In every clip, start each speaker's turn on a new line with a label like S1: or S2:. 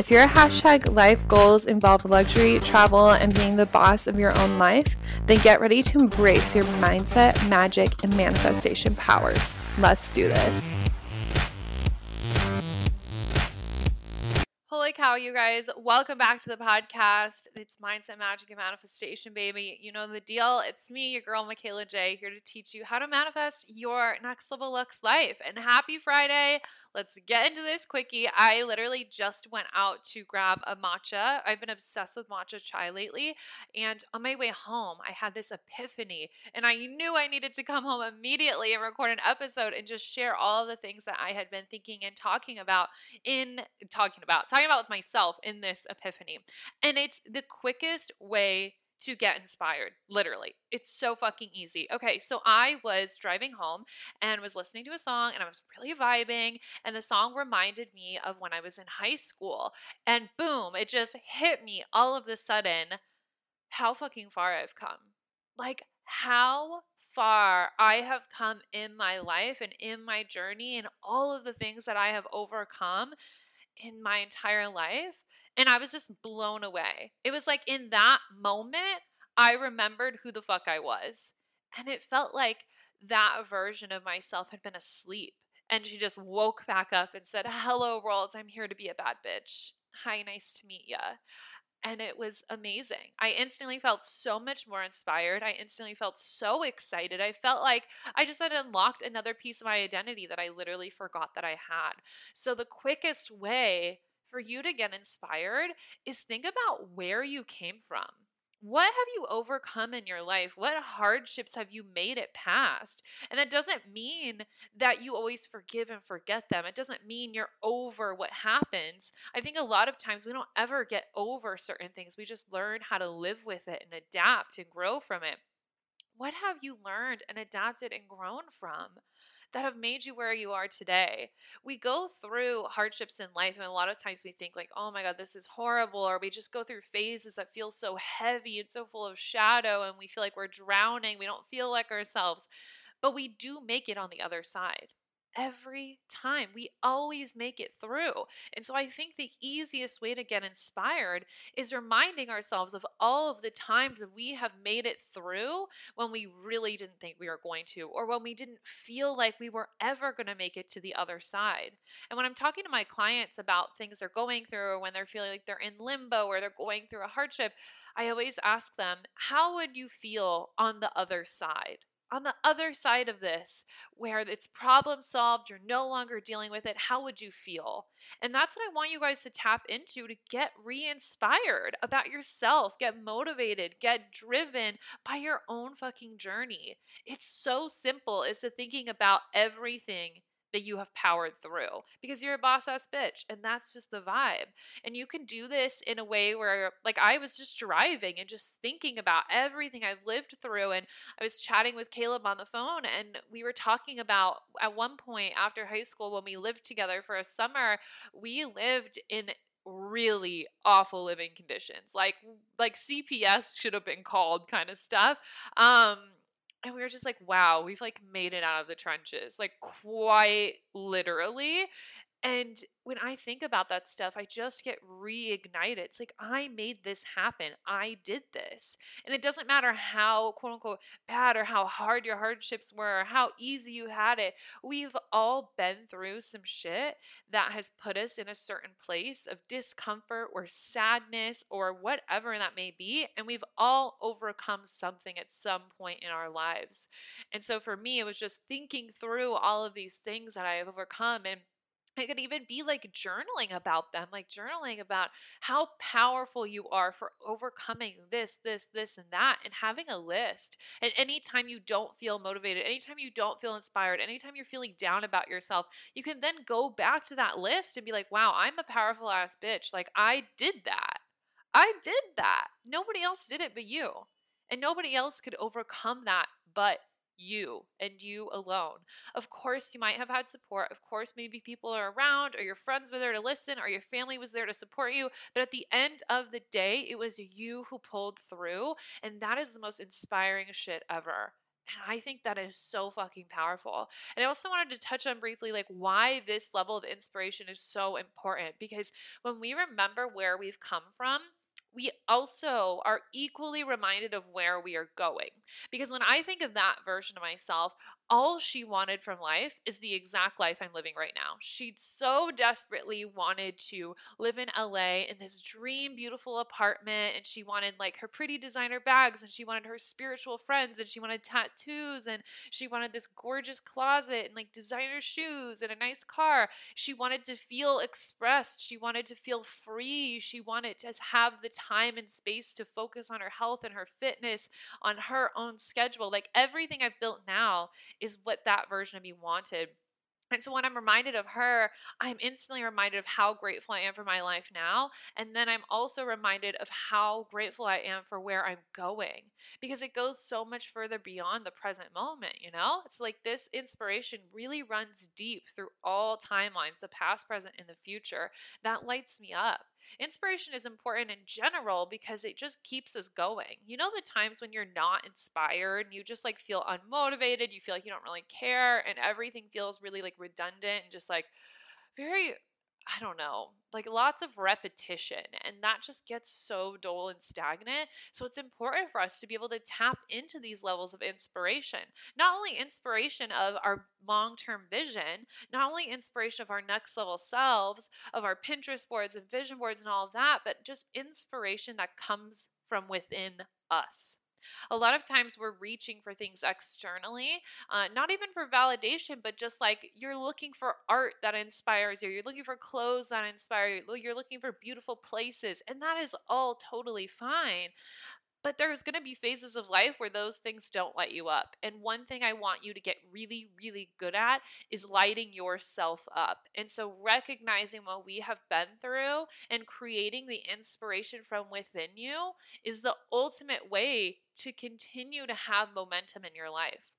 S1: If your hashtag life goals involve luxury, travel, and being the boss of your own life, then get ready to embrace your mindset, magic, and manifestation powers. Let's do this. Holy cow, you guys. Welcome back to the podcast. It's Mindset, Magic, and Manifestation, baby. You know the deal. It's me, your girl, Michaela J, here to teach you how to manifest your next level looks life. And happy Friday. Let's get into this quickie. I literally just went out to grab a matcha. I've been obsessed with matcha chai lately. And on my way home, I had this epiphany. And I knew I needed to come home immediately and record an episode and just share all the things that I had been thinking and talking about in talking about, talking about with myself in this epiphany. And it's the quickest way to get inspired. Literally. It's so fucking easy. Okay, so I was driving home and was listening to a song and I was really vibing. And the song reminded me of when I was in high school. And boom, it just hit me all of the sudden how fucking far I've come. Like, how far I have come in my life and in my journey and all of the things that I have overcome in my entire life and I was just blown away. It was like in that moment, I remembered who the fuck I was. And it felt like that version of myself had been asleep. And she just woke back up and said, Hello, world. I'm here to be a bad bitch. Hi, nice to meet ya. And it was amazing. I instantly felt so much more inspired. I instantly felt so excited. I felt like I just had unlocked another piece of my identity that I literally forgot that I had. So, the quickest way for you to get inspired is think about where you came from. What have you overcome in your life? What hardships have you made it past? And that doesn't mean that you always forgive and forget them. It doesn't mean you're over what happens. I think a lot of times we don't ever get over certain things. We just learn how to live with it and adapt and grow from it. What have you learned and adapted and grown from? That have made you where you are today. We go through hardships in life, and a lot of times we think, like, oh my God, this is horrible. Or we just go through phases that feel so heavy and so full of shadow, and we feel like we're drowning. We don't feel like ourselves. But we do make it on the other side every time. We always make it through. And so I think the easiest way to get inspired is reminding ourselves of all of the times that we have made it through when we really didn't think we were going to, or when we didn't feel like we were ever going to make it to the other side. And when I'm talking to my clients about things they're going through, or when they're feeling like they're in limbo or they're going through a hardship, I always ask them, How would you feel on the other side? On the other side of this, where it's problem solved, you're no longer dealing with it, how would you feel? And that's what I want you guys to tap into to get re inspired about yourself, get motivated, get driven by your own fucking journey. It's so simple as to thinking about everything that you have powered through because you're a boss ass bitch and that's just the vibe. And you can do this in a way where, like, I was just driving and just thinking about everything I've lived through. And I was chatting with Caleb on the phone and we were talking about at one point after high school when we lived together for a summer, we lived in really awful living conditions like like cps should have been called kind of stuff um and we were just like wow we've like made it out of the trenches like quite literally and when I think about that stuff, I just get reignited. It's like, I made this happen. I did this. And it doesn't matter how, quote unquote, bad or how hard your hardships were or how easy you had it. We've all been through some shit that has put us in a certain place of discomfort or sadness or whatever that may be. And we've all overcome something at some point in our lives. And so for me, it was just thinking through all of these things that I have overcome and it could even be like journaling about them, like journaling about how powerful you are for overcoming this, this, this, and that, and having a list. And anytime you don't feel motivated, anytime you don't feel inspired, anytime you're feeling down about yourself, you can then go back to that list and be like, wow, I'm a powerful ass bitch. Like, I did that. I did that. Nobody else did it but you. And nobody else could overcome that but you and you alone. Of course, you might have had support. Of course, maybe people are around, or your friends were there to listen, or your family was there to support you. But at the end of the day, it was you who pulled through. And that is the most inspiring shit ever. And I think that is so fucking powerful. And I also wanted to touch on briefly like why this level of inspiration is so important because when we remember where we've come from, we also are equally reminded of where we are going. Because when I think of that version of myself, all she wanted from life is the exact life I'm living right now. She so desperately wanted to live in LA in this dream, beautiful apartment. And she wanted like her pretty designer bags, and she wanted her spiritual friends, and she wanted tattoos, and she wanted this gorgeous closet, and like designer shoes, and a nice car. She wanted to feel expressed. She wanted to feel free. She wanted to have the time and space to focus on her health and her fitness on her own schedule. Like everything I've built now is what that version of me wanted. And so when I'm reminded of her, I'm instantly reminded of how grateful I am for my life now. And then I'm also reminded of how grateful I am for where I'm going because it goes so much further beyond the present moment, you know? It's like this inspiration really runs deep through all timelines the past, present, and the future. That lights me up. Inspiration is important in general because it just keeps us going. You know, the times when you're not inspired, and you just like feel unmotivated, you feel like you don't really care, and everything feels really like redundant and just like very I don't know, like lots of repetition, and that just gets so dull and stagnant. So, it's important for us to be able to tap into these levels of inspiration. Not only inspiration of our long term vision, not only inspiration of our next level selves, of our Pinterest boards and vision boards and all of that, but just inspiration that comes from within us. A lot of times we're reaching for things externally, uh, not even for validation, but just like you're looking for art that inspires you, you're looking for clothes that inspire you, you're looking for beautiful places, and that is all totally fine. But there's going to be phases of life where those things don't light you up. And one thing I want you to get really, really good at is lighting yourself up. And so recognizing what we have been through and creating the inspiration from within you is the ultimate way to continue to have momentum in your life.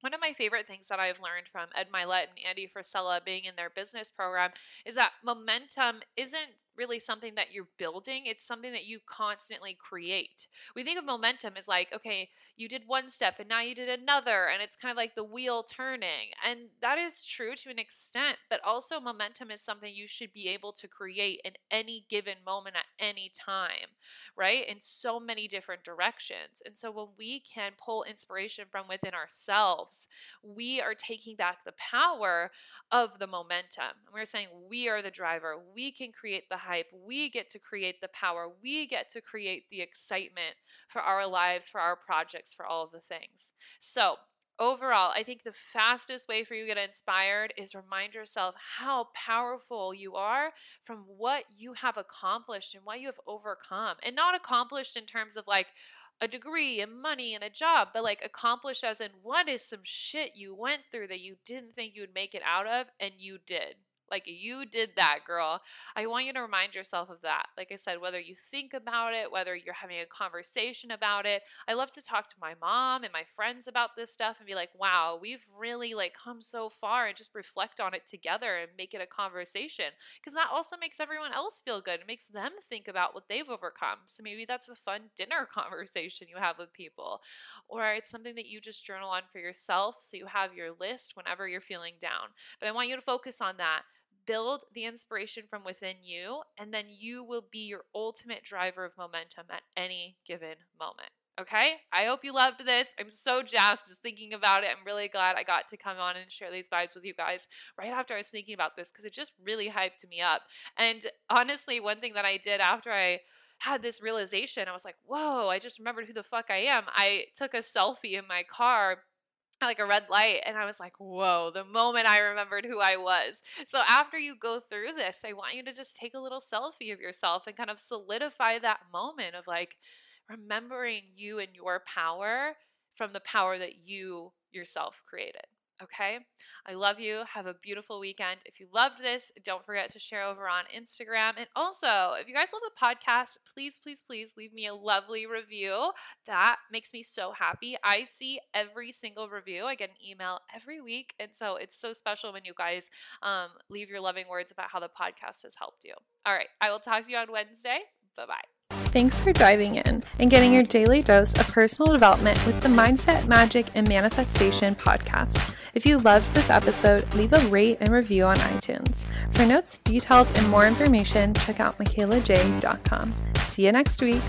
S1: One of my favorite things that I've learned from Ed Mylett and Andy Frisella being in their business program is that momentum isn't really something that you're building, it's something that you constantly create. We think of momentum as like, okay, you did one step and now you did another, and it's kind of like the wheel turning. And that is true to an extent, but also momentum is something you should be able to create in any given moment at any time, right? In so many different directions. And so when we can pull inspiration from within ourselves, we are taking back the power of the momentum. And we're saying we are the driver, we can create the hype. We get to create the power. We get to create the excitement for our lives, for our projects, for all of the things. So, overall, I think the fastest way for you to get inspired is remind yourself how powerful you are from what you have accomplished and what you have overcome. And not accomplished in terms of like, a degree and money and a job, but like accomplished as in what is some shit you went through that you didn't think you would make it out of and you did. Like you did that, girl. I want you to remind yourself of that. Like I said, whether you think about it, whether you're having a conversation about it. I love to talk to my mom and my friends about this stuff and be like, "Wow, we've really like come so far and just reflect on it together and make it a conversation." Because that also makes everyone else feel good. It makes them think about what they've overcome. So maybe that's a fun dinner conversation you have with people. Or it's something that you just journal on for yourself so you have your list whenever you're feeling down. But I want you to focus on that build the inspiration from within you, and then you will be your ultimate driver of momentum at any given moment. Okay, I hope you loved this. I'm so jazzed just thinking about it. I'm really glad I got to come on and share these vibes with you guys right after I was thinking about this because it just really hyped me up. And honestly, one thing that I did after I had this realization, I was like, whoa, I just remembered who the fuck I am. I took a selfie in my car like a red light and i was like whoa the moment i remembered who i was. So after you go through this i want you to just take a little selfie of yourself and kind of solidify that moment of like remembering you and your power from the power that you yourself created Okay. I love you. Have a beautiful weekend. If you loved this, don't forget to share over on Instagram. And also, if you guys love the podcast, please, please, please leave me a lovely review. That makes me so happy. I see every single review. I get an email every week. And so it's so special when you guys um, leave your loving words about how the podcast has helped you. All right. I will talk to you on Wednesday. Bye bye.
S2: Thanks for diving in and getting your daily dose of personal development with the Mindset, Magic, and Manifestation podcast. If you loved this episode, leave a rate and review on iTunes. For notes, details, and more information, check out michaelaj.com. See you next week.